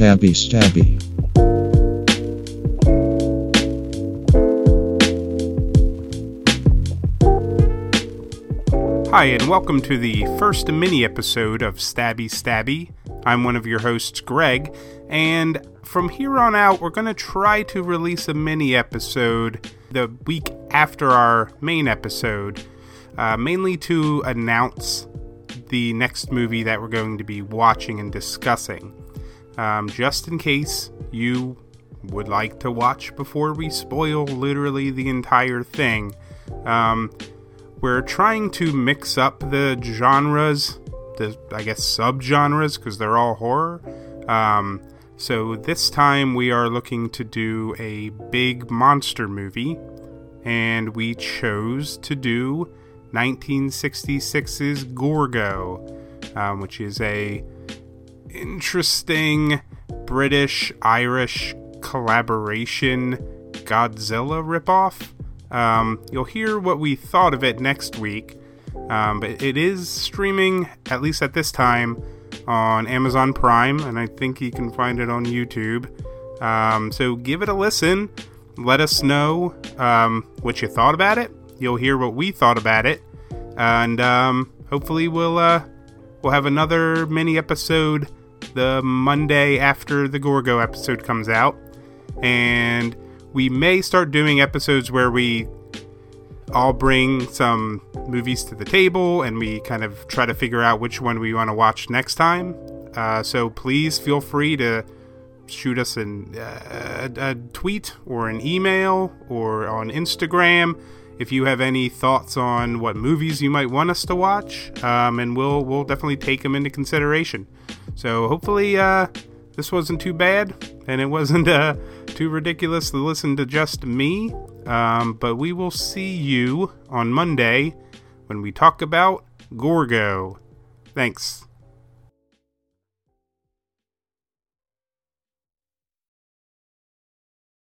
Stabby Stabby. Hi, and welcome to the first mini episode of Stabby Stabby. I'm one of your hosts, Greg, and from here on out, we're going to try to release a mini episode the week after our main episode, uh, mainly to announce the next movie that we're going to be watching and discussing. Um, just in case you would like to watch before we spoil literally the entire thing. Um, we're trying to mix up the genres, the I guess subgenres, because they're all horror. Um, so this time we are looking to do a big monster movie, and we chose to do 1966's Gorgo, um, which is a interesting British Irish collaboration Godzilla ripoff. Um, you'll hear what we thought of it next week, um, but it is streaming, at least at this time, on Amazon Prime, and I think you can find it on YouTube. Um, so give it a listen. Let us know um, what you thought about it. You'll hear what we thought about it, and um, hopefully we'll uh, we'll have another mini episode the Monday after the Gorgo episode comes out, and we may start doing episodes where we all bring some movies to the table and we kind of try to figure out which one we want to watch next time. Uh, so please feel free to shoot us an, uh, a, a tweet or an email or on Instagram if you have any thoughts on what movies you might want us to watch, um, and we'll we'll definitely take them into consideration. So hopefully uh, this wasn't too bad and it wasn't uh, too ridiculous to listen to just me. Um, but we will see you on Monday when we talk about Gorgo. Thanks.